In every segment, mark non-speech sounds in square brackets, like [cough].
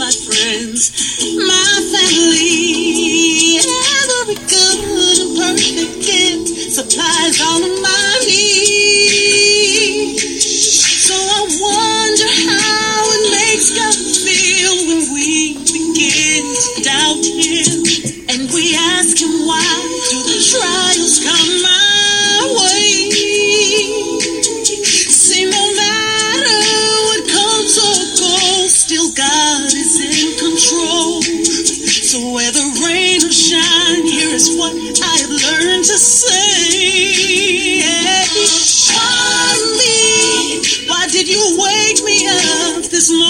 My friends, my family. Gift supplies all of my needs. So I wonder how it makes God feel when we begin to doubt Him and we ask Him why do the trials come my way? See, no matter what comes or goes, still God is in control. So whether rain or shine, here is what I have learned to say. Me? Why did you wake me up this morning?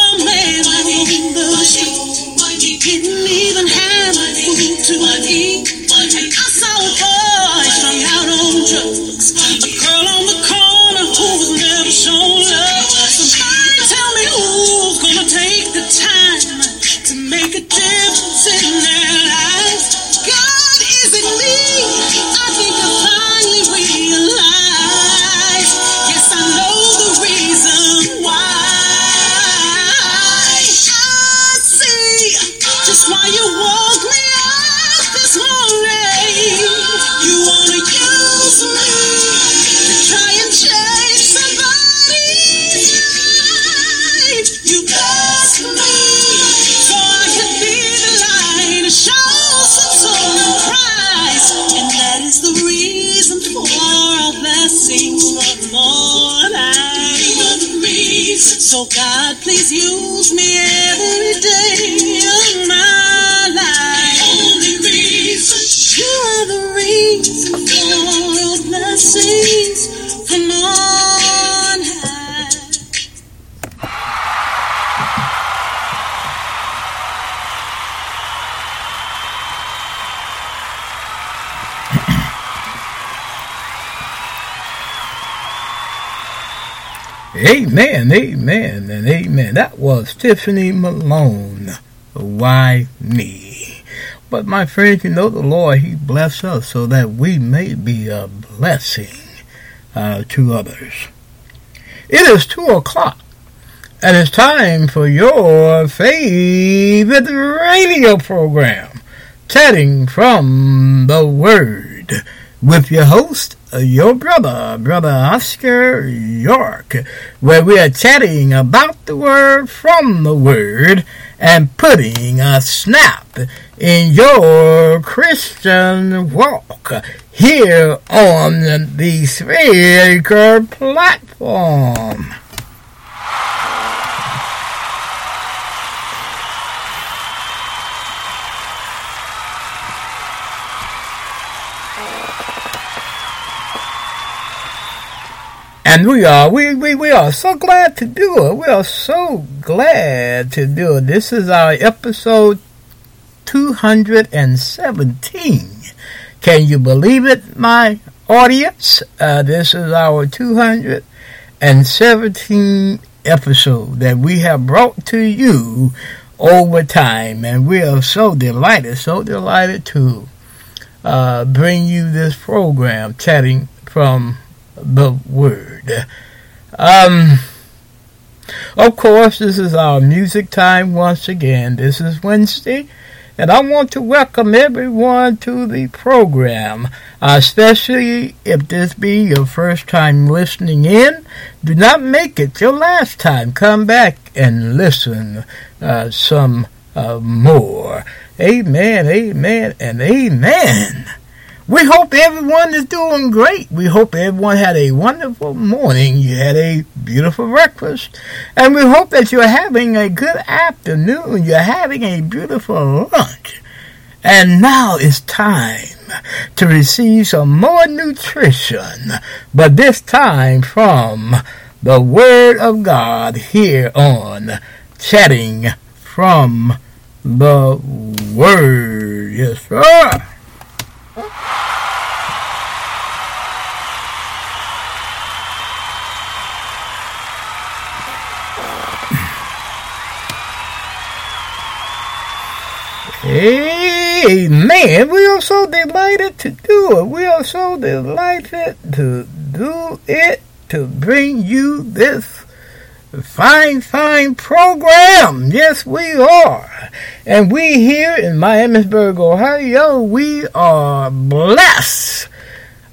I saw a man on the street. He didn't even have food to eat. Amen, amen, and amen. That was Tiffany Malone. Why me? But my friends, you know the Lord, He bless us so that we may be a blessing uh, to others. It is two o'clock, and it's time for your favorite radio program, Chatting from the Word, with your host, your brother, Brother Oscar York, where we are chatting about the Word from the Word and putting a snap in your Christian walk here on the Speaker platform. And we are we, we, we are so glad to do it. We are so glad to do it. This is our episode 217. Can you believe it, my audience? Uh, this is our 217 episode that we have brought to you over time. And we are so delighted, so delighted to uh, bring you this program, Chatting from the Word. Um, of course, this is our music time once again. This is Wednesday, and I want to welcome everyone to the program, especially if this be your first time listening in. Do not make it your last time. Come back and listen uh, some uh, more. Amen, amen, and amen. We hope everyone is doing great. We hope everyone had a wonderful morning. You had a beautiful breakfast. And we hope that you're having a good afternoon. You're having a beautiful lunch. And now it's time to receive some more nutrition, but this time from the Word of God here on Chatting from the Word. Yes, sir. Amen. We are so delighted to do it. We are so delighted to do it to bring you this fine, fine program. Yes, we are. And we here in Miamisburg, Ohio, we are blessed,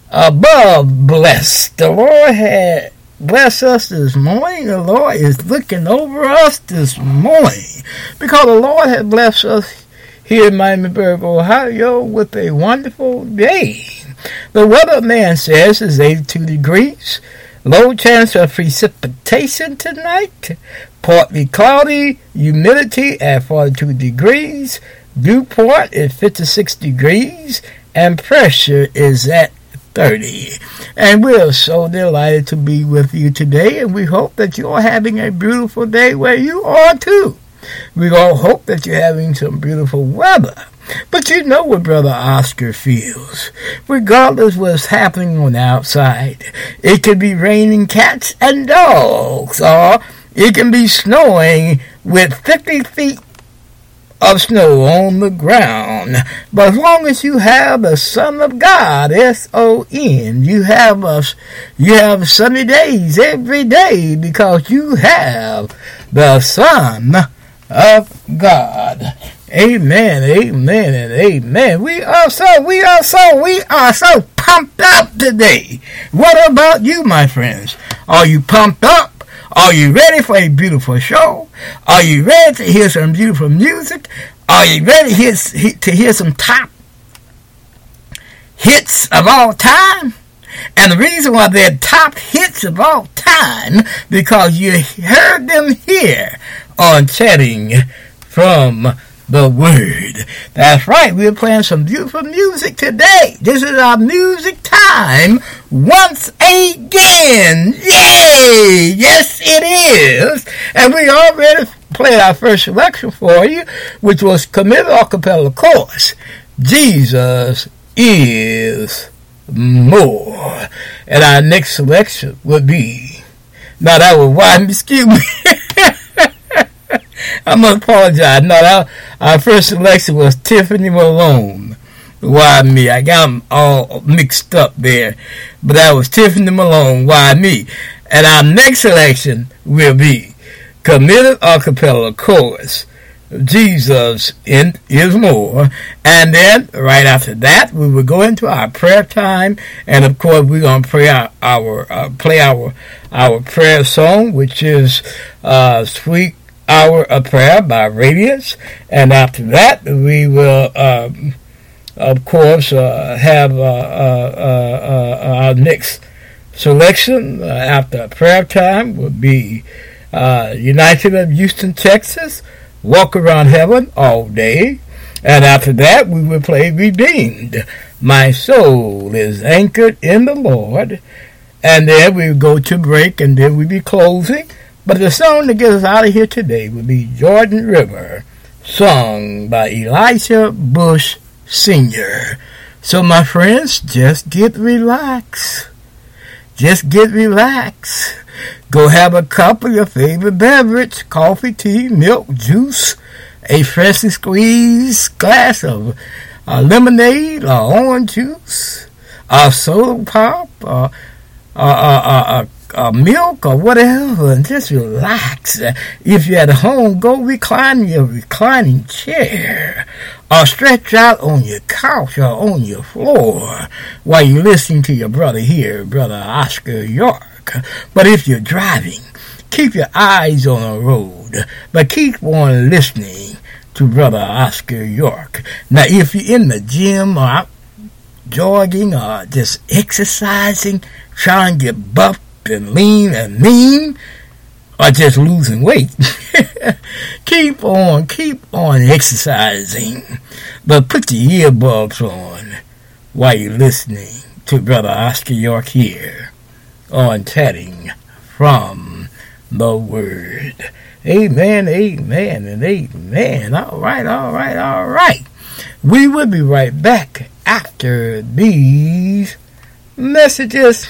above blessed. The Lord had blessed us this morning. The Lord is looking over us this morning because the Lord has blessed us here in Miamisburg, Ohio, with a wonderful day. The weather man says it's 82 degrees. Low chance of precipitation tonight. Partly cloudy. Humidity at 42 degrees. Dew point is 56 degrees. And pressure is at 30. And we're so delighted to be with you today. And we hope that you're having a beautiful day where you are too. We all hope that you're having some beautiful weather. But you know what Brother Oscar feels. Regardless what's happening on the outside, it could be raining cats and dogs, or it can be snowing with 50 feet of snow on the ground. But as long as you have the Son of God, S-O-N, you have us, you have sunny days every day because you have the Son of God. Amen, amen, and amen. We are so, we are so, we are so pumped up today. What about you, my friends? Are you pumped up? Are you ready for a beautiful show? Are you ready to hear some beautiful music? Are you ready to hear, to hear some top hits of all time? And the reason why they're top hits of all time, because you heard them here on Chatting from the Word. That's right, we're playing some beautiful music today. This is our music time once again. Yay! Yes, it is. And we already played our first selection for you, which was committed a cappella chorus. Jesus is more. And our next selection would be, now that was why, [laughs] excuse me. [laughs] I must apologize. No, that, our first selection was Tiffany Malone. Why me? I got them all mixed up there. But that was Tiffany Malone. Why me? And our next selection will be Committed a cappella chorus. Jesus in, is more. And then right after that, we will go into our prayer time, and of course we're gonna pray our, our uh, play our our prayer song, which is uh, "Sweet Hour of Prayer" by Radiance. And after that, we will. Um, of course, uh, have uh, uh, uh, our next selection after prayer time will be United of Houston, Texas walk around heaven all day. And after that, we will play Redeemed. My soul is anchored in the Lord. And then we go to break and then we'll be closing. But the song that gets us out of here today will be Jordan River, sung by Elisha Bush Sr. So, my friends, just get relaxed. Just get relaxed. Go have a cup of your favorite beverage coffee, tea, milk, juice, a freshly squeezed glass of uh, lemonade or orange juice, a soda pop, or uh, uh, milk or whatever, and just relax. If you're at home, go recline in your reclining chair or stretch out on your couch or on your floor while you're listening to your brother here, Brother Oscar York. But if you're driving, keep your eyes on the road, but keep on listening to Brother Oscar York. Now, if you're in the gym or jogging or just exercising, trying to get buff and lean and mean, or just losing weight, [laughs] keep on, keep on exercising, but put your earbuds on while you're listening to Brother Oscar York here on Chatting from the Word. Amen, amen, and amen. All right, all right, all right. We will be right back after these messages.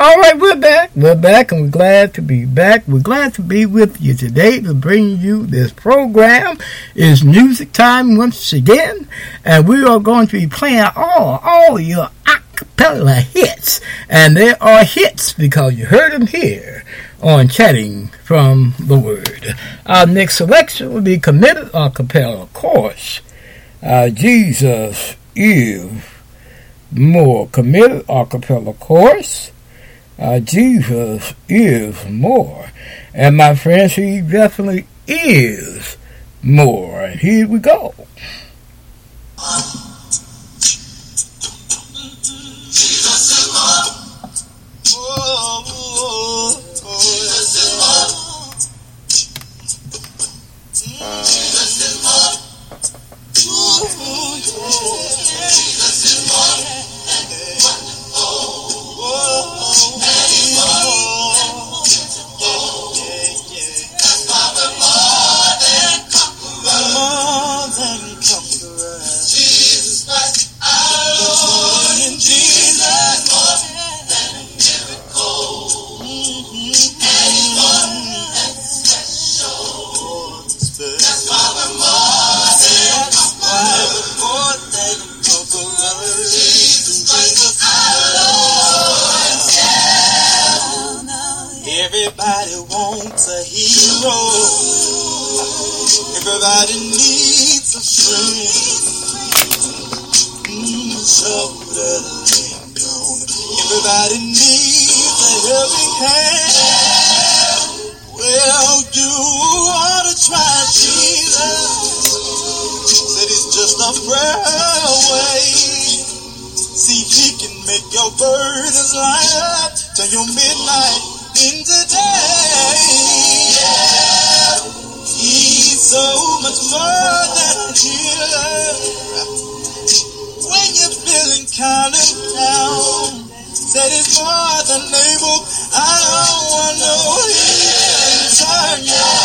All right, we're back. We're back, and we're glad to be back. We're glad to be with you today to bring you this program. It's music time once again, and we are going to be playing all all your acapella hits, and they are hits because you heard them here on Chatting from the Word. Our next selection will be committed acapella chorus. Uh, Jesus is more committed acapella chorus uh, Jesus is more. And my friends, he definitely is more. And here we go. Everybody wants a hero. Everybody needs a friend. Mm, shoulder to lean on. Everybody needs a helping hand. Well, you ought to try Jesus. Said he's just a prayer away. See, he can make your burdens light till your midnight in the day. Yeah. He's so much more than a healer. When you're feeling kind of down, that is more than able. I don't want no healing. Turn your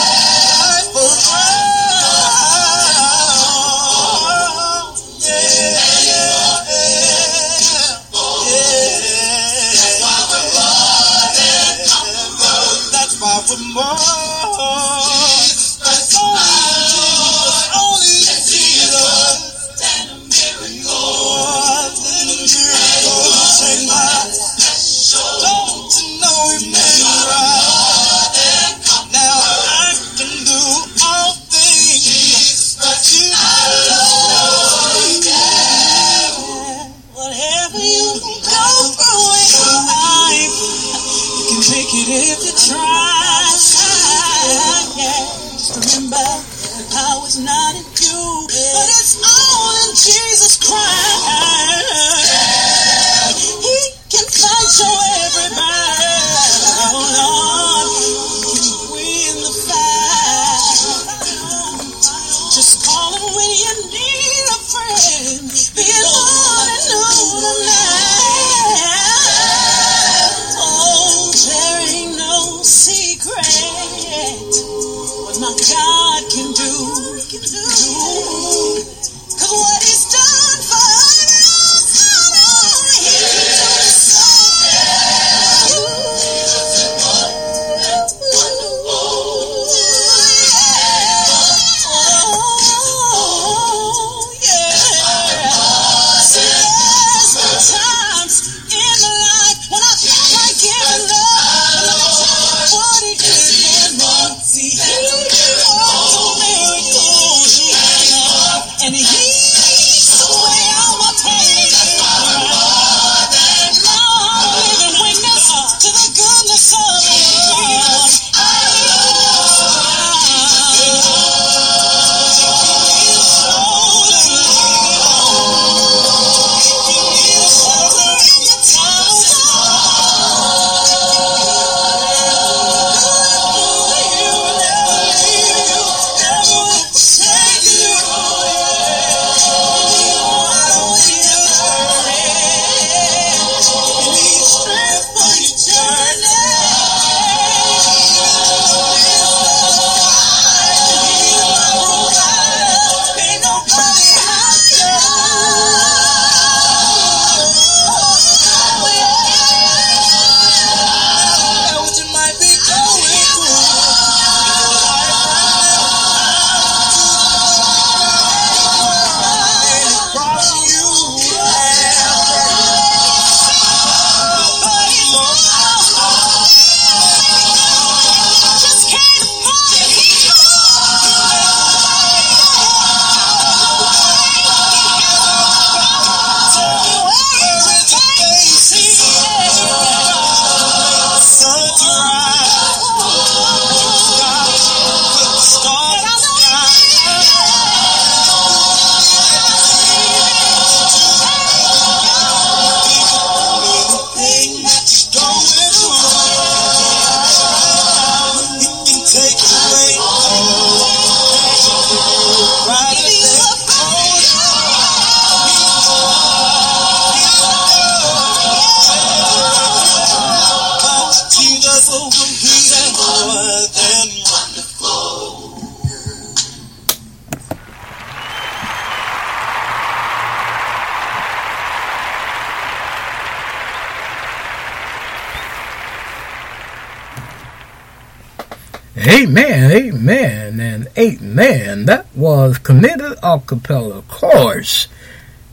Amen, amen, and amen. That was committed a cappella chorus.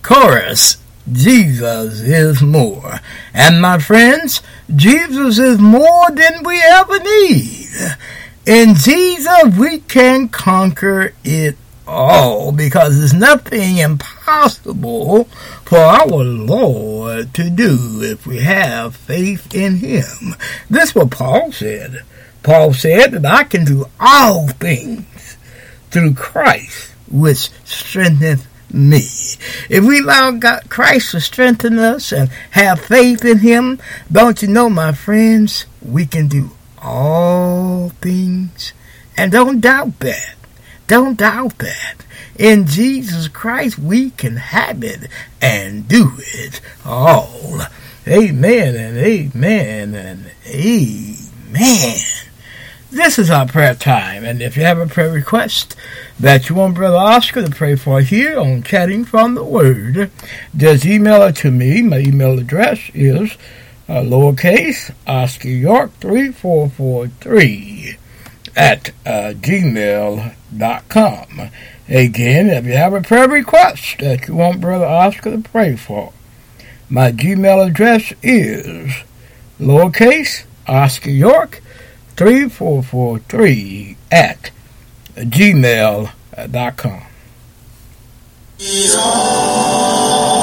Chorus, Jesus is more. And my friends, Jesus is more than we ever need. In Jesus, we can conquer it all because there's nothing impossible for our Lord to do if we have faith in Him. This is what Paul said. Paul said that I can do all things through Christ, which strengtheneth me. If we allow God, Christ to strengthen us and have faith in Him, don't you know, my friends, we can do all things. And don't doubt that. Don't doubt that. In Jesus Christ, we can have it and do it all. Amen and amen and amen. This is our prayer time, and if you have a prayer request that you want Brother Oscar to pray for here on Chatting from the Word, just email it to me. My email address is uh, lowercase Oscar York 3443 at uh, gmail.com. Again, if you have a prayer request that you want Brother Oscar to pray for, my Gmail address is lowercase Oscar York 3443 at gmail.com. Sweet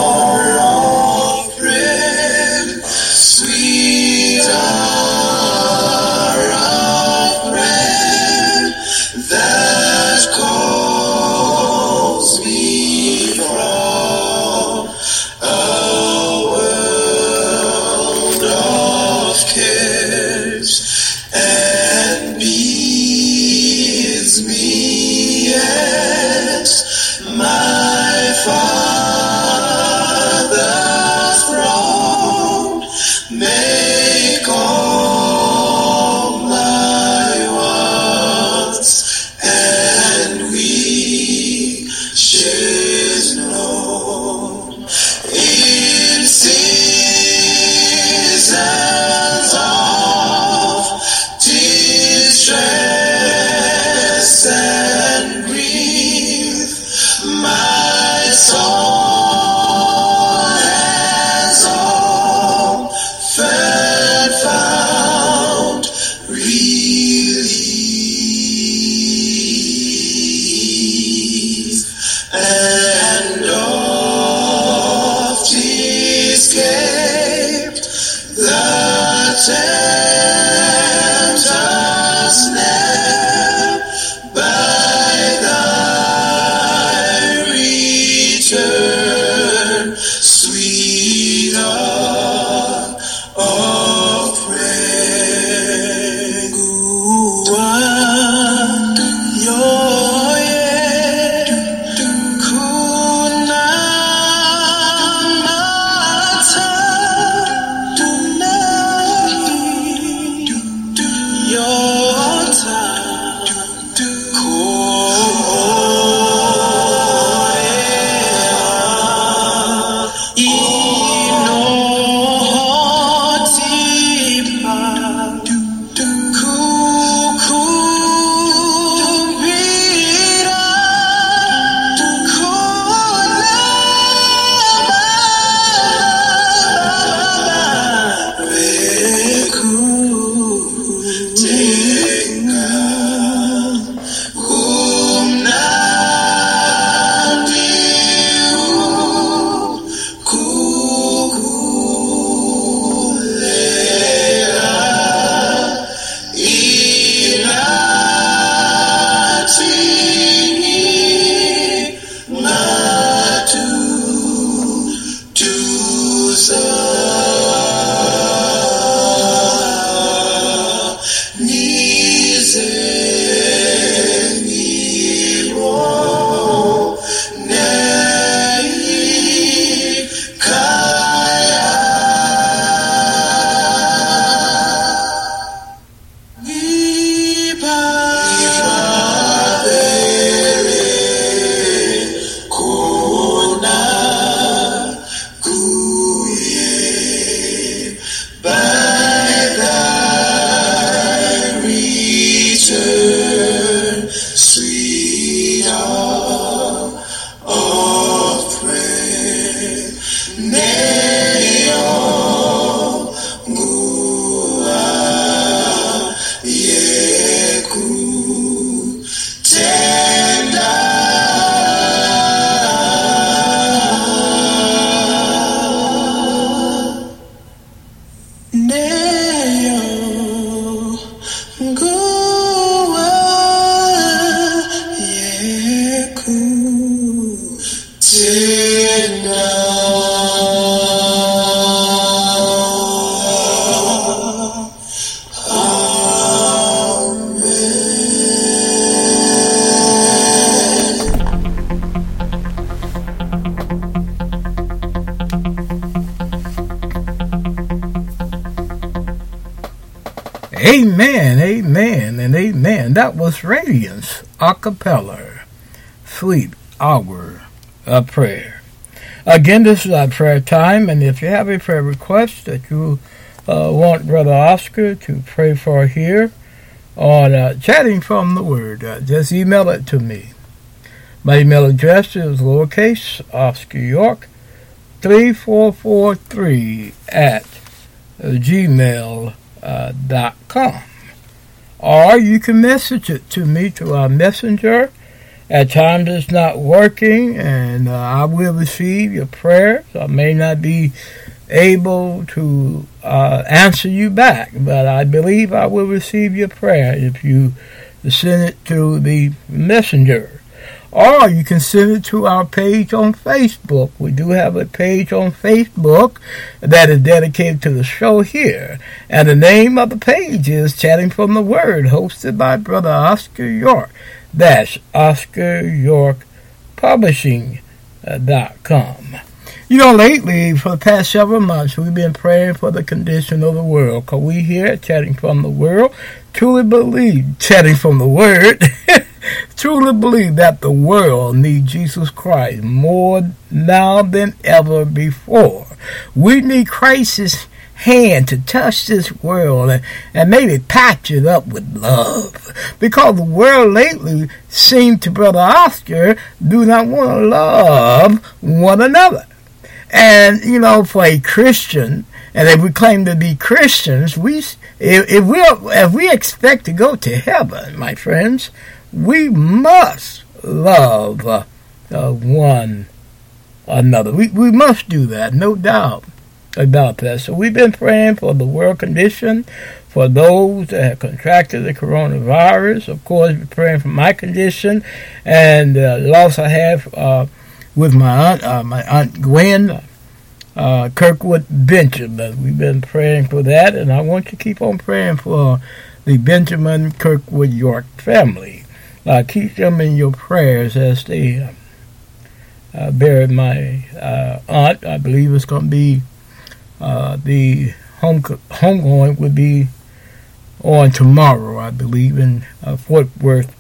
amen, and amen. That was Radiance a cappella, Sweet Hour of Prayer. Again, this is our prayer time, and if you have a prayer request that you uh, want Brother Oscar to pray for here on uh, Chatting from the Word, uh, just email it to me. My email address is lowercase Oscar York 3443 at gmail.com uh. Or you can message it to me to our messenger. At times it's not working, and uh, I will receive your prayers. I may not be able to uh, answer you back, but I believe I will receive your prayer if you send it to the messenger or you can send it to our page on Facebook. We do have a page on Facebook that is dedicated to the show here. And the name of the page is Chatting from the Word, hosted by Brother Oscar York. That's Oscar York Publishing.com. Uh, you know, lately, for the past several months, we've been praying for the condition of the world. Because we here at Chatting from the World truly believe, chatting from the Word, [laughs] truly believe that the world needs Jesus Christ more now than ever before. We need Christ's hand to touch this world and, and maybe patch it up with love. Because the world lately seems to Brother Oscar do not want to love one another. And, you know, for a Christian, and if we claim to be Christians, we if, if we if we expect to go to heaven, my friends, we must love uh, uh, one another. We we must do that, no doubt about that. So we've been praying for the world condition, for those that have contracted the coronavirus. Of course, we're praying for my condition and uh, the loss I have uh, with my aunt, uh, my aunt Gwen. Uh, Kirkwood Benjamin. We've been praying for that, and I want you to keep on praying for the Benjamin Kirkwood York family. Uh, keep them in your prayers as they uh, uh bury my uh, aunt. I believe it's going to be uh, the home homegoing would be on tomorrow, I believe, in Fort Worth,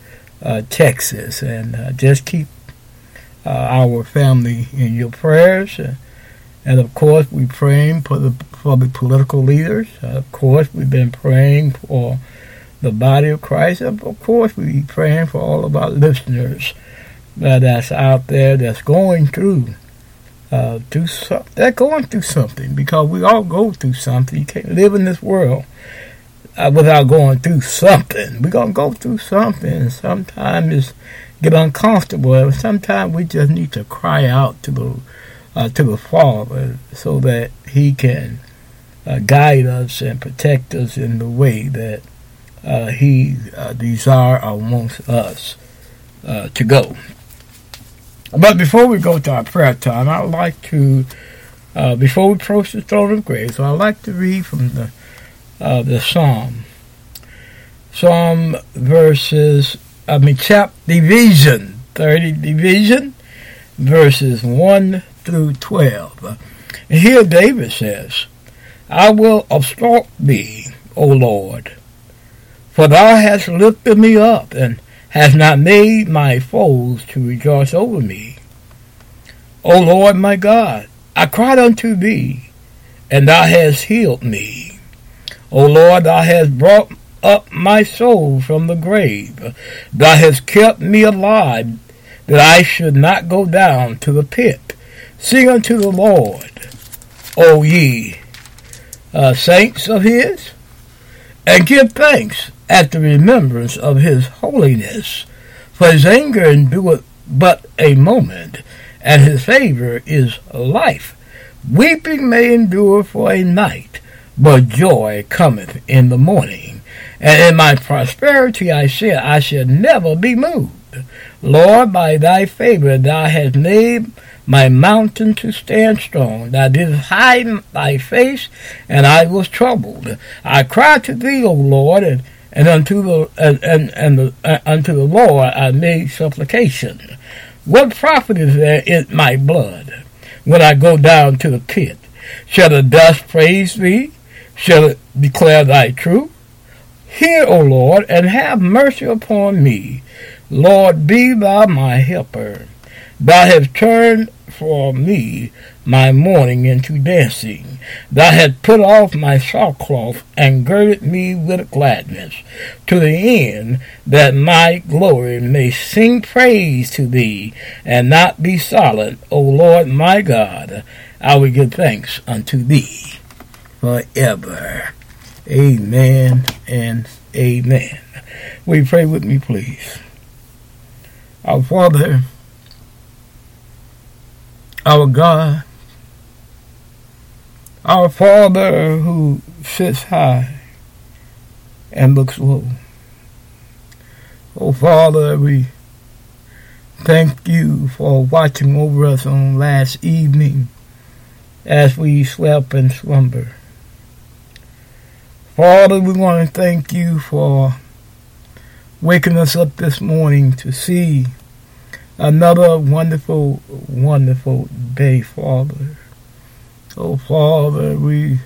Texas. And just keep our family in your prayers. And of course, we're praying for the for the political leaders. of course, we've been praying for the body of Christ. Of course, we be praying for all of our listeners uh, that's out there that's going through uh, through some, they're going through something because we all go through something. You can't live in this world uh, without going through something. We're gonna go through something. Sometimes it's get uncomfortable. Sometimes we just need to cry out to the uh, to the Father so that He can uh, guide us and protect us in the way that uh, he uh, desire or wants us uh, to go. But before we go to our prayer time, I'd like to, uh, before we approach the throne of grace, I'd like to read from the uh, the Psalm. Psalm verses, I mean, chapter division, 30 division, verses 1 through 12. And here David says, I will exalt thee, O Lord, for thou hast lifted me up, and hast not made my foes to rejoice over me. O Lord my God, I cried unto thee, and thou hast healed me. O Lord, thou hast brought up my soul from the grave. Thou hast kept me alive, that I should not go down to the pit. Sing unto the Lord, O ye uh, saints of his, and give thanks at the remembrance of his holiness. For his anger endureth but a moment, and his favor is life. Weeping may endure for a night, but joy cometh in the morning. And in my prosperity I said, I shall never be moved. Lord, by thy favor thou hast made my mountain to stand strong. Thou didst hide thy face, and I was troubled. I cried to thee, O Lord, and, and unto the and, and, and the, uh, unto the Lord I made supplication. What profit is there in my blood when I go down to the pit? Shall the dust praise thee? Shall it declare thy truth? Hear, O Lord, and have mercy upon me. Lord, be thou my helper. Thou hast turned for me my mourning into dancing. Thou hast put off my sackcloth and girded me with gladness, to the end that my glory may sing praise to thee, and not be silent, O Lord my God. I will give thanks unto thee forever. Amen and amen. Will you pray with me, please? Our Father, our God, our Father who sits high and looks low. Oh, Father, we thank you for watching over us on last evening as we slept in slumber. Father, we want to thank you for waking us up this morning to see another wonderful, wonderful day, Father. Oh, Father, we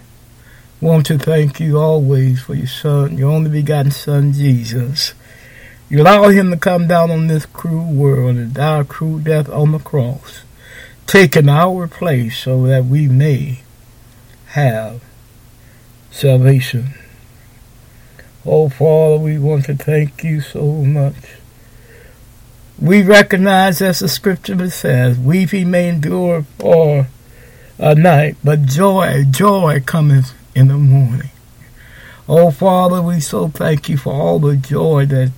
want to thank you always for your Son, your only begotten Son, Jesus. You allowed him to come down on this cruel world and die a cruel death on the cross, taking our place so that we may have salvation. Oh, Father, we want to thank you so much. We recognize, as the scripture says, weeping may endure for a night, but joy, joy cometh in the morning. Oh, Father, we so thank you for all the joy that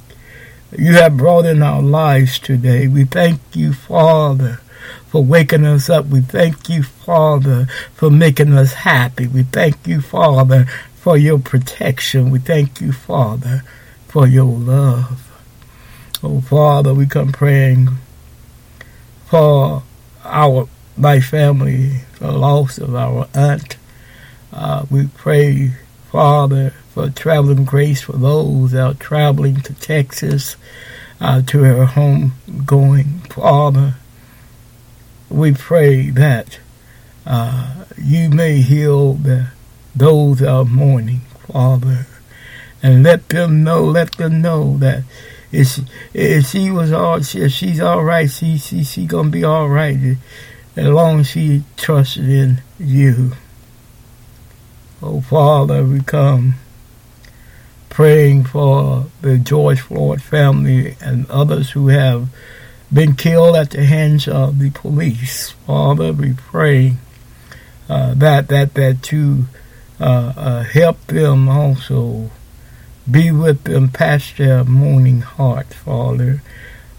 you have brought in our lives today. We thank you, Father, for waking us up. We thank you, Father, for making us happy. We thank you, Father, for your protection. We thank you, Father, for your love. Oh, Father, we come praying for our my family, the loss of our aunt. Uh, we pray, Father, for traveling grace for those out traveling to Texas, uh, to her home going. Father, we pray that uh, you may heal the those that are mourning, Father, and let them know, let them know that if if she was all, if she's all right, she she she gonna be all right, as long as she trusted in you. Oh Father, we come praying for the George Floyd family and others who have been killed at the hands of the police. Father, we pray uh, that that that you uh, uh, help them also. Be with them past their mourning heart, Father.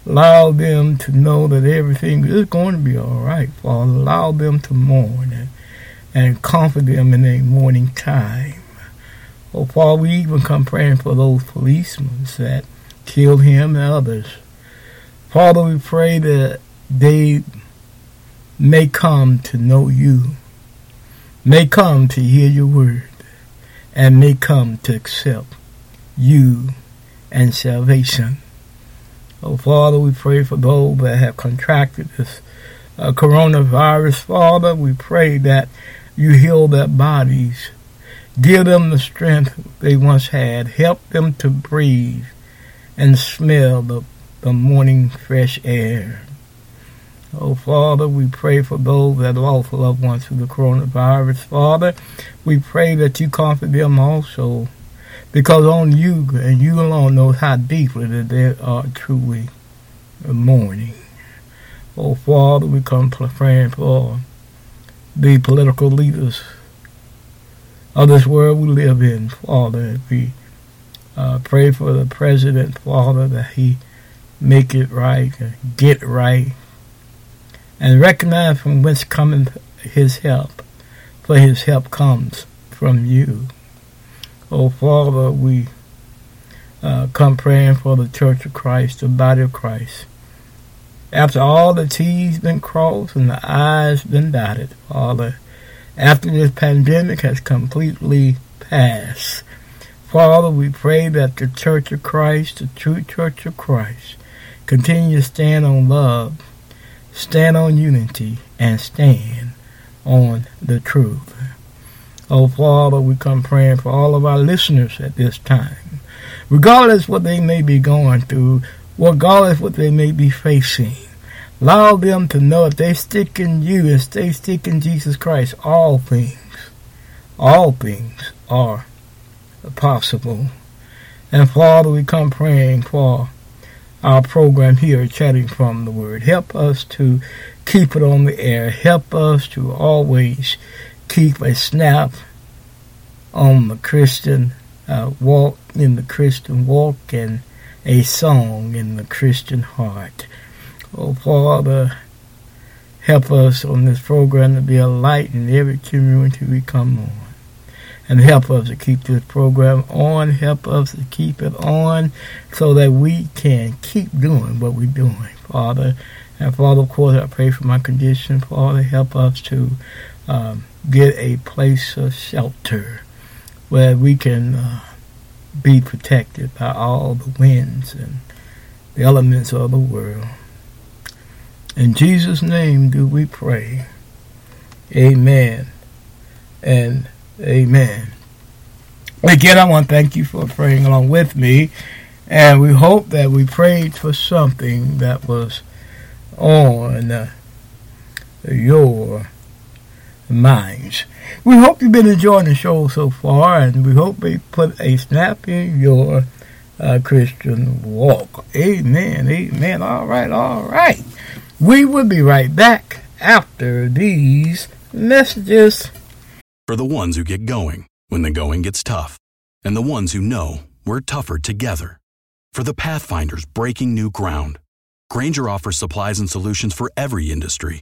Allow them to know that everything is going to be all right, Father. Allow them to mourn and, and comfort them in their mourning time. Oh, Father, we even come praying for those policemen that killed him and others. Father, we pray that they may come to know you may come to hear your word and may come to accept you and salvation. Oh, Father, we pray for those that have contracted this uh, coronavirus. Father, we pray that you heal their bodies. Give them the strength they once had. Help them to breathe and smell the, the morning fresh air. Oh, Father, we pray for those that lost loved ones through the coronavirus. Father, we pray that you comfort them also, because only you and you alone know how deeply that they are truly mourning. Oh, Father, we come praying for the political leaders of this world we live in, Father. We uh, pray for the president, Father, that he make it right, get right, and recognize from whence cometh his help, for his help comes from you. Oh, Father, we uh, come praying for the Church of Christ, the body of Christ. After all the T's been crossed and the I's been dotted, Father, after this pandemic has completely passed, Father, we pray that the Church of Christ, the true Church of Christ, continue to stand on love, stand on unity, and stand on the truth. Oh, Father, we come praying for all of our listeners at this time. Regardless what they may be going through, regardless what they may be facing, allow them to know if they stick in you and they stick in Jesus Christ, all things, all things are possible. And Father, we come praying for our program here, Chatting from the Word. Help us to keep it on the air. Help us to always keep a snap on the Christian uh, walk in the Christian walk and a song in the Christian heart. Oh, Father, help us on this program to be a light in every community we come on. And help us to keep this program on. Help us to keep it on so that we can keep doing what we're doing, Father. And Father, of course, I pray for my condition. Father, help us to um, get a place of shelter where we can uh, be protected by all the winds and the elements of the world. In Jesus' name do we pray. Amen and amen. Again, I want to thank you for praying along with me. And we hope that we prayed for something that was on your minds. We hope you've been enjoying the show so far, and we hope we put a snap in your uh, Christian walk. Amen. Amen. All right. All right. We will be right back after these messages. For the ones who get going when the going gets tough, and the ones who know we're tougher together. For the Pathfinders breaking new ground, Grainger offers supplies and solutions for every industry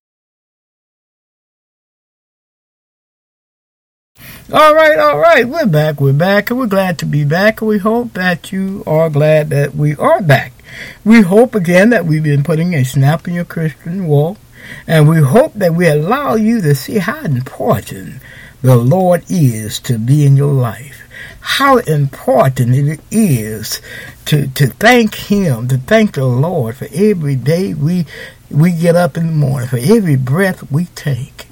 All right, all right. We're back. We're back, and we're glad to be back. And we hope that you are glad that we are back. We hope again that we've been putting a snap in your Christian walk, and we hope that we allow you to see how important the Lord is to be in your life. How important it is to, to thank Him, to thank the Lord for every day we we get up in the morning, for every breath we take.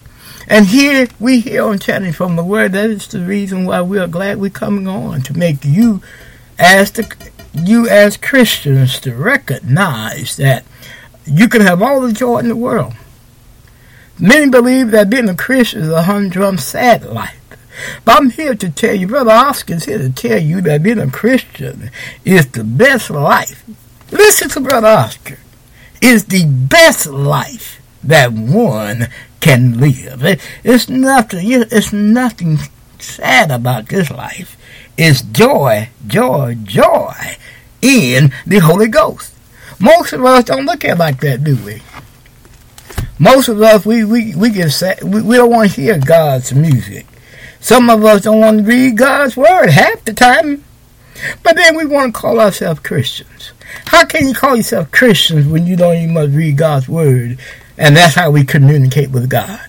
And here we hear on chatting from the Word. That is the reason why we are glad we're coming on to make you as the you as Christians to recognize that you can have all the joy in the world. Many believe that being a Christian is a humdrum, sad life. But I'm here to tell you, Brother Oscar's here to tell you that being a Christian is the best life. Listen to Brother Oscar. Is the best life that one can live. It's nothing. It's nothing sad about this life It's joy, joy, joy in the Holy Ghost. Most of us don't look at it like that, do we? Most of us, we, we, we get sad. We, we don't want to hear God's music. Some of us don't want to read God's word half the time. But then we want to call ourselves Christians. How can you call yourself Christians when you don't even read God's word? And that's how we communicate with God.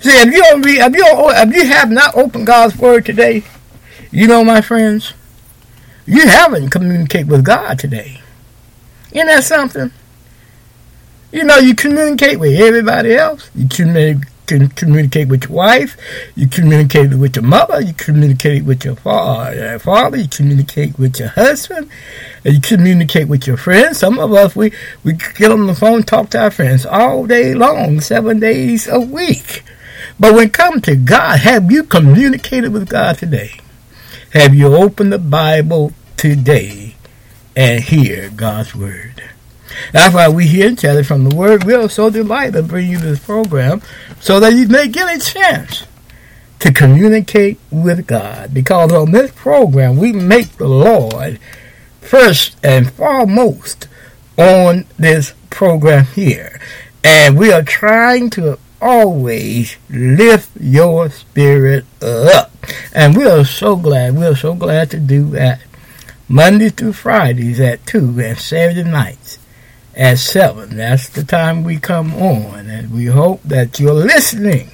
See, if you don't if you, if you have not opened God's word today, you know, my friends, you haven't communicated with God today. Isn't that something? You know, you communicate with everybody else. You communicate can communicate with your wife, you communicate with your mother, you communicate with your father, uh, father you communicate with your husband, and you communicate with your friends. Some of us, we, we get on the phone, talk to our friends all day long, seven days a week. But when it comes to God, have you communicated with God today? Have you opened the Bible today and hear God's Word? That's why we hear each other from the Word. We are so delighted to bring you this program so that you may get a chance to communicate with God. Because on this program, we make the Lord first and foremost on this program here. And we are trying to always lift your spirit up. And we are so glad, we are so glad to do that. Monday through Fridays at 2 and Saturday nights at 7. That's the time we come on. And we hope that you're listening.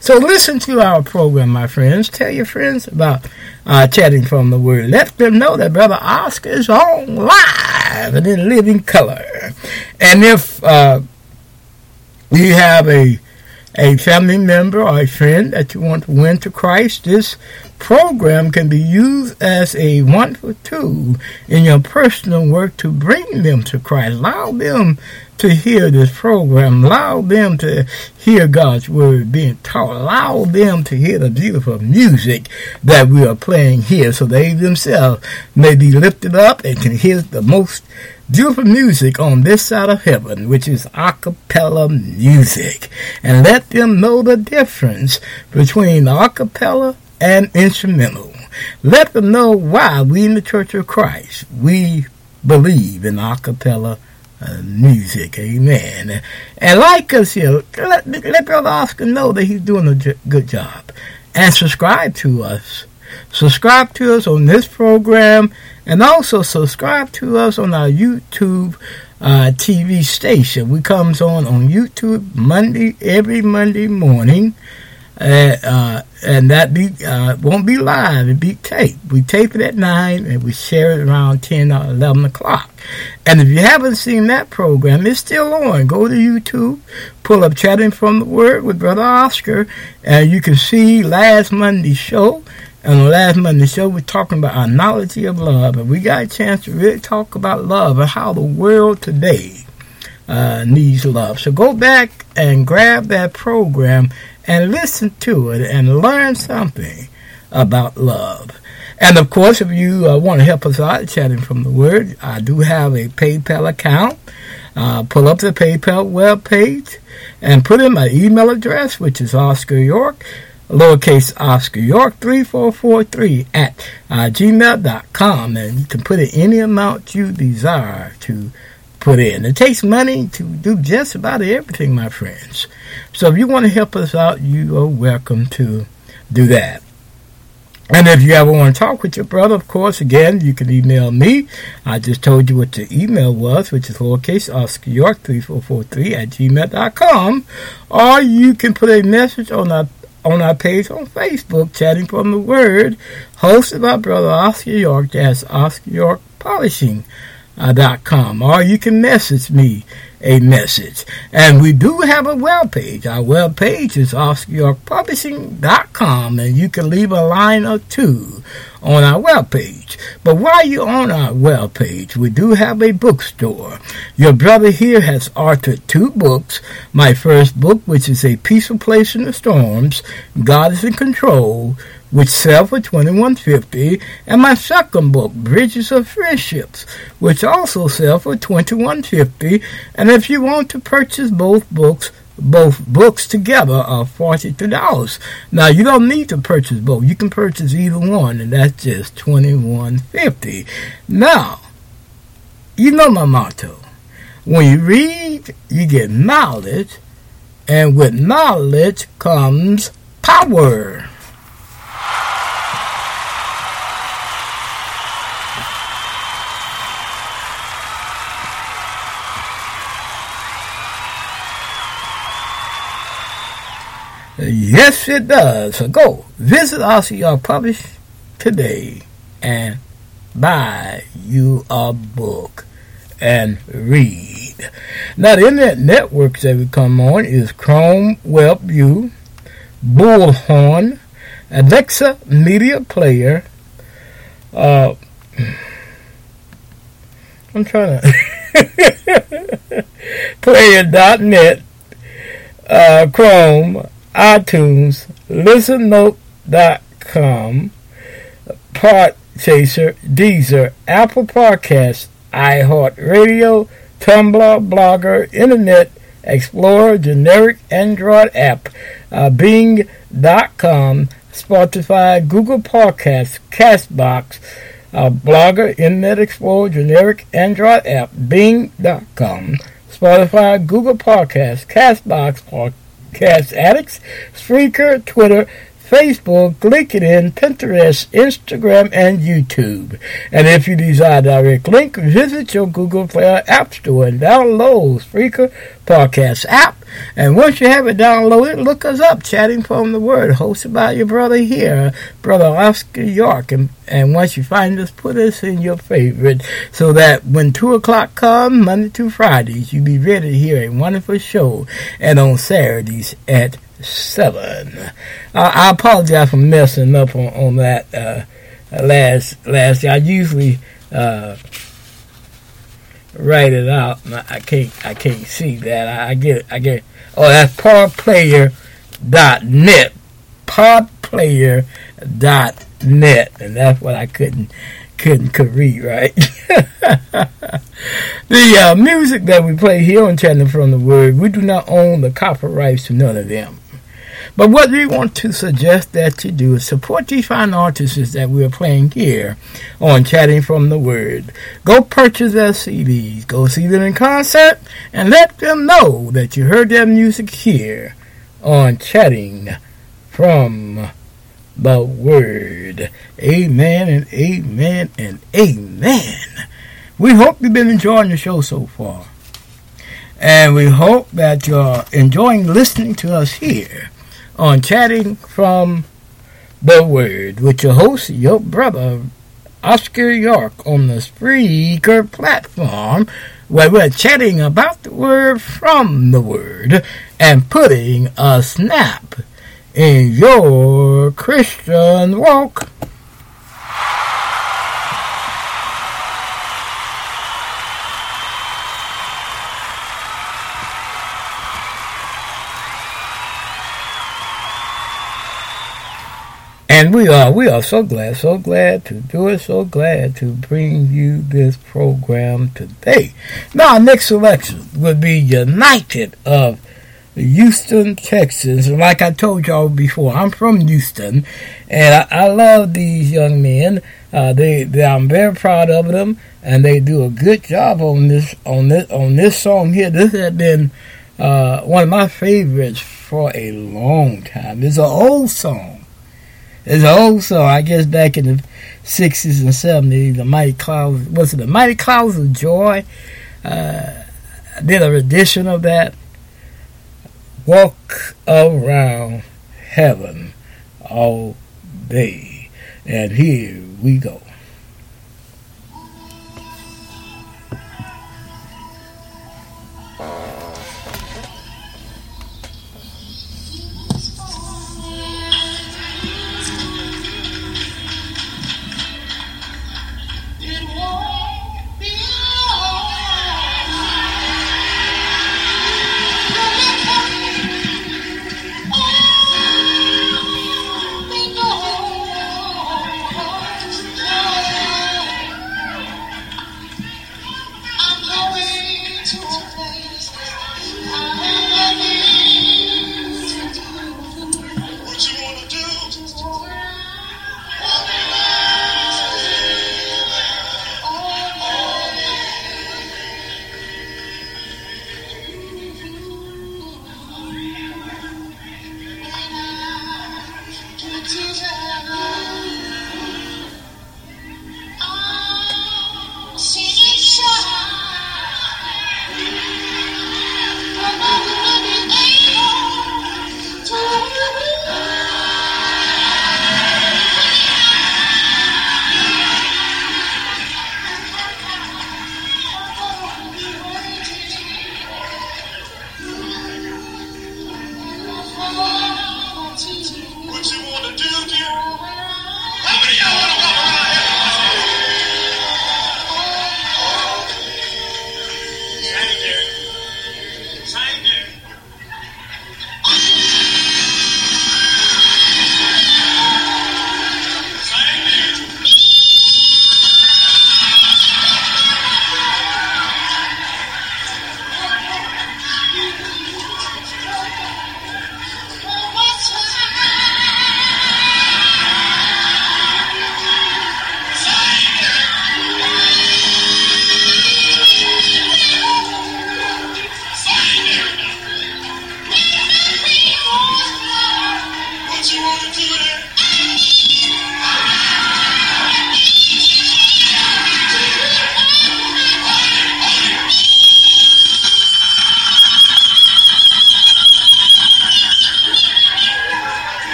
So listen to our program, my friends. Tell your friends about uh, Chatting from the Word. Let them know that Brother Oscar is on live and in living color. And if uh, you have a a family member or a friend that you want to win to Christ, this program can be used as a wonderful tool in your personal work to bring them to Christ. Allow them to hear this program. Allow them to hear God's word being taught. Allow them to hear the beautiful music that we are playing here so they themselves may be lifted up and can hear the most beautiful music on this side of heaven, which is a cappella music. And let them know the difference between a cappella and instrumental. Let them know why we in the Church of Christ, we believe in a cappella uh, music. Amen. And like us here, let, let Brother Oscar know that he's doing a j- good job. And subscribe to us. Subscribe to us on this program and also subscribe to us on our YouTube uh, TV station. We comes on on YouTube Monday every Monday morning, uh, uh, and that be uh, won't be live. It be taped. We tape it at nine and we share it around ten or eleven o'clock. And if you haven't seen that program, it's still on. Go to YouTube, pull up Chatting from the Word with Brother Oscar, and you can see last Monday's show And on last Monday's show, we're talking about our knowledge of love, and we got a chance to really talk about love and how the world today uh, needs love. So go back and grab that program and listen to it and learn something about love. And of course, if you uh, want to help us out chatting from the Word, I do have a PayPal account. Uh, pull up the PayPal web page and put in my email address, which is Oscar York lowercase Oscar York 3443 at uh, gmail.com and you can put in any amount you desire to put in. It takes money to do just about everything, my friends. So if you want to help us out, you are welcome to do that. And if you ever want to talk with your brother, of course, again, you can email me. I just told you what the email was, which is lowercase Oscar York 3443 at gmail.com. Or you can put a message on our on our page on Facebook, Chatting from the Word, hosted by Brother Oscar York. That's Oscar York Publishing. Dot com, or you can message me a message. And we do have a web page. Our web page is OscarYorkPublishing.com, and you can leave a line or two on our web page. But while you're on our web page, we do have a bookstore. Your brother here has authored two books. My first book, which is A Peaceful Place in the Storms, God is in Control, which sell for twenty one fifty, and my second book, Bridges of Friendships, which also sell for twenty one fifty. And if you want to purchase both books, both books together are forty two dollars. Now you don't need to purchase both; you can purchase either one, and that's just twenty one fifty. Now, you know my motto: when you read, you get knowledge, and with knowledge comes power. Yes, it does. So go visit RCR Publish today and buy you a book and read. Now, the internet networks that we come on is Chrome Web View, Bullhorn, Alexa Media Player. Uh, I'm trying to. [laughs] Player.net, uh, Chrome, iTunes, ListenNote.com, Podchaser, Deezer, Apple Podcasts, iHeartRadio, Tumblr, Blogger, Internet Explorer, generic Android app, uh, Bing.com, Spotify, Google Podcasts, Castbox, uh, Blogger, Internet Explorer, generic Android app, Bing.com, Spotify, Google Podcasts, Castbox, Podcast Addicts, Spreaker, Twitter, Facebook, LinkedIn, Pinterest, Instagram, and YouTube. And if you desire direct link, visit your Google Play App Store and download Spreaker Podcast app. And once you have it downloaded, look us up, Chatting from the Word, hosted by your brother here, Brother Oscar York. And, and once you find us, put us in your favorite so that when 2 o'clock comes, Monday to Fridays, you'll be ready to hear a wonderful show. And on Saturdays at seven. I, I apologize for messing up on, on that uh, last last year. I usually uh, write it out. I can't I can't see that. I, I get I get. Oh, that's podplayer.net. Podplayer.net, and that's what I couldn't couldn't could read right. [laughs] the uh, music that we play here on Chatting from the Word, we do not own the copyrights to none of them. But what we want to suggest that you do is support these fine artists that we're playing here on Chatting from the Word. Go purchase their CDs, go see them in concert, and let them know that you heard their music here on Chatting from the Word. Amen and amen and amen. We hope you've been enjoying the show so far. And we hope that you're enjoying listening to us here on Chatting from the Word with your host, your brother, Oscar York, on the Spreaker platform, where we're chatting about the Word from the Word and putting a snap in your Christian walk. And we are, we are so glad, so glad to do it, so glad to bring you this program today. Now, next selection would be United of Houston, Texas. Like I told y'all before, I'm from Houston, and I, I love these young men. Uh, they, they, I'm very proud of them, and they do a good job on this, on this, on this song here. This has been uh, one of my favorites for a long time. It's an old song it's also, I guess, back in the 60s and 70s, the Mighty Clouds, was it the Mighty Clouds of Joy? Uh, did a rendition of that. Walk around heaven all day. And here we go.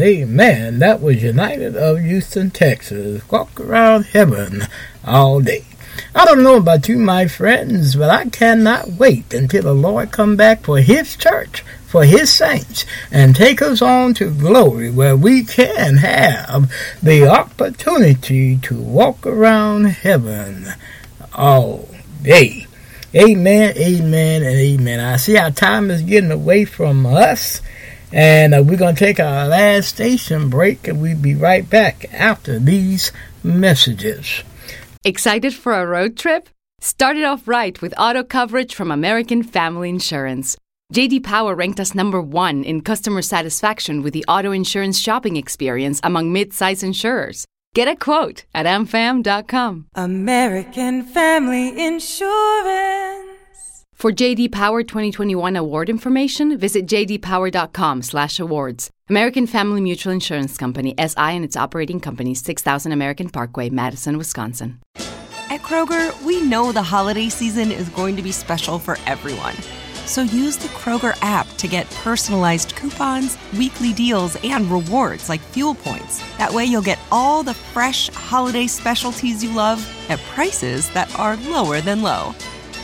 Amen. That was United of Houston, Texas. Walk around heaven all day. I don't know about you, my friends, but I cannot wait until the Lord come back for His church, for His saints, and take us on to glory where we can have the opportunity to walk around heaven all day. Amen, amen, and amen. I see our time is getting away from us. And uh, we're going to take our last station break and we'll be right back after these messages. Excited for a road trip? Start it off right with auto coverage from American Family Insurance. JD Power ranked us number one in customer satisfaction with the auto insurance shopping experience among mid-size insurers. Get a quote at amfam.com. American Family Insurance. For JD Power 2021 award information, visit jdpower.com/awards. American Family Mutual Insurance Company SI and its operating companies 6000 American Parkway, Madison, Wisconsin. At Kroger, we know the holiday season is going to be special for everyone. So use the Kroger app to get personalized coupons, weekly deals, and rewards like fuel points. That way you'll get all the fresh holiday specialties you love at prices that are lower than low.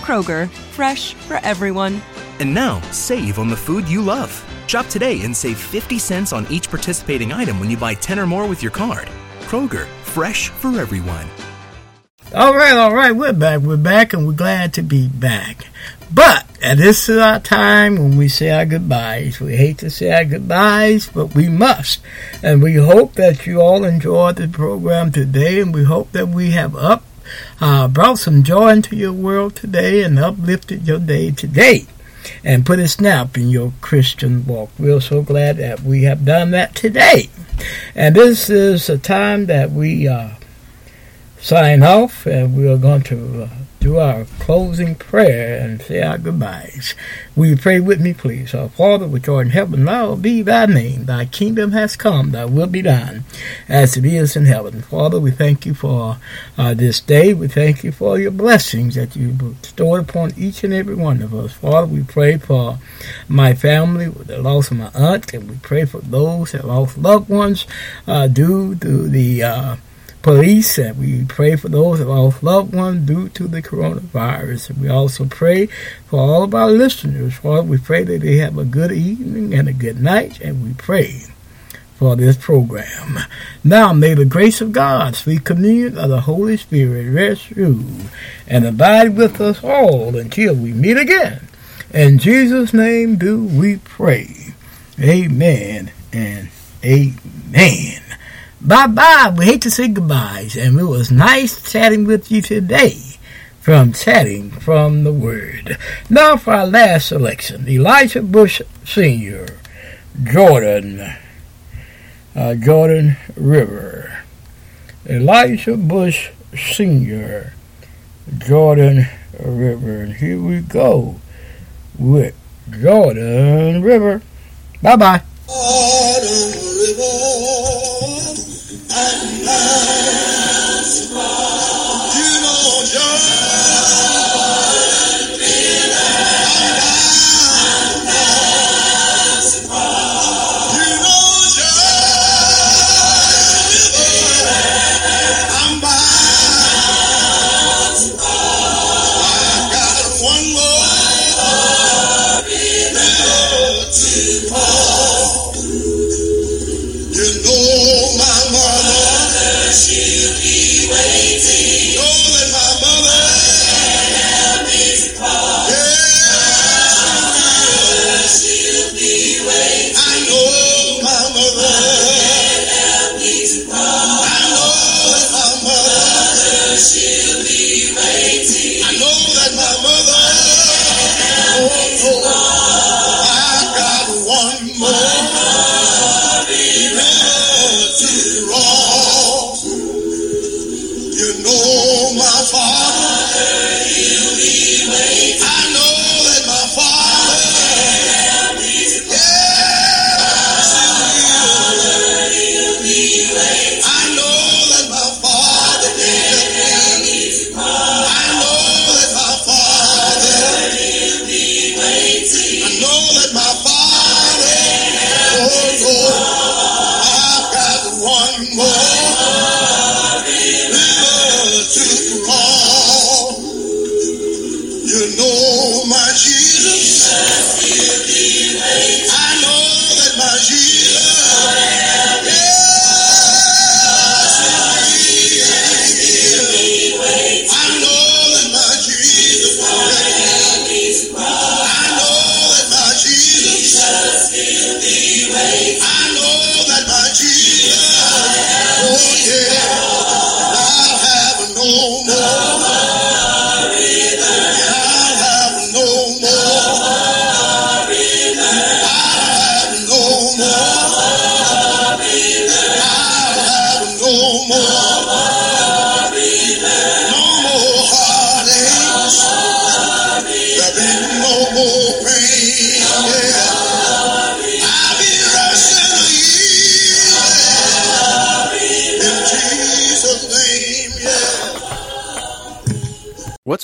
Kroger, fresh for everyone. And now, save on the food you love. Shop today and save 50 cents on each participating item when you buy 10 or more with your card. Kroger, fresh for everyone. All right, all right, we're back. We're back, and we're glad to be back. But and this is our time when we say our goodbyes. We hate to say our goodbyes, but we must. And we hope that you all enjoyed the program today, and we hope that we have up uh, brought some joy into your world today and uplifted your day today and put a snap in your Christian walk. We're so glad that we have done that today. And this is a time that we uh, sign off, and we are going to uh, do our closing prayer and say our goodbyes. Will you pray with me, please? Our Father, which art in heaven, hallowed be thy name. Thy kingdom has come, thy will be done, as it is in heaven. Father, we thank you for uh, this day. We thank you for your blessings that you bestowed upon each and every one of us. Father, we pray for my family the loss of my aunt, and we pray for those that lost loved ones uh, due to the uh, police, and we pray for those that lost loved ones due to the coronavirus. And we also pray for all of our listeners. Father, we pray that they have a good evening and a good night, and we pray for this program. Now may the grace of God, sweet communion of the Holy Spirit rest, you and abide with us all until we meet again. In Jesus' name do we pray. Amen and amen. Bye bye. We hate to say goodbyes, and it was nice chatting with you today from Chatting from the Word. Now for our last selection Elijah Bush Sr., Jordan, uh, Jordan River. Elijah Bush Sr., Jordan River. And here we go with Jordan River. Bye bye. Jordan River. And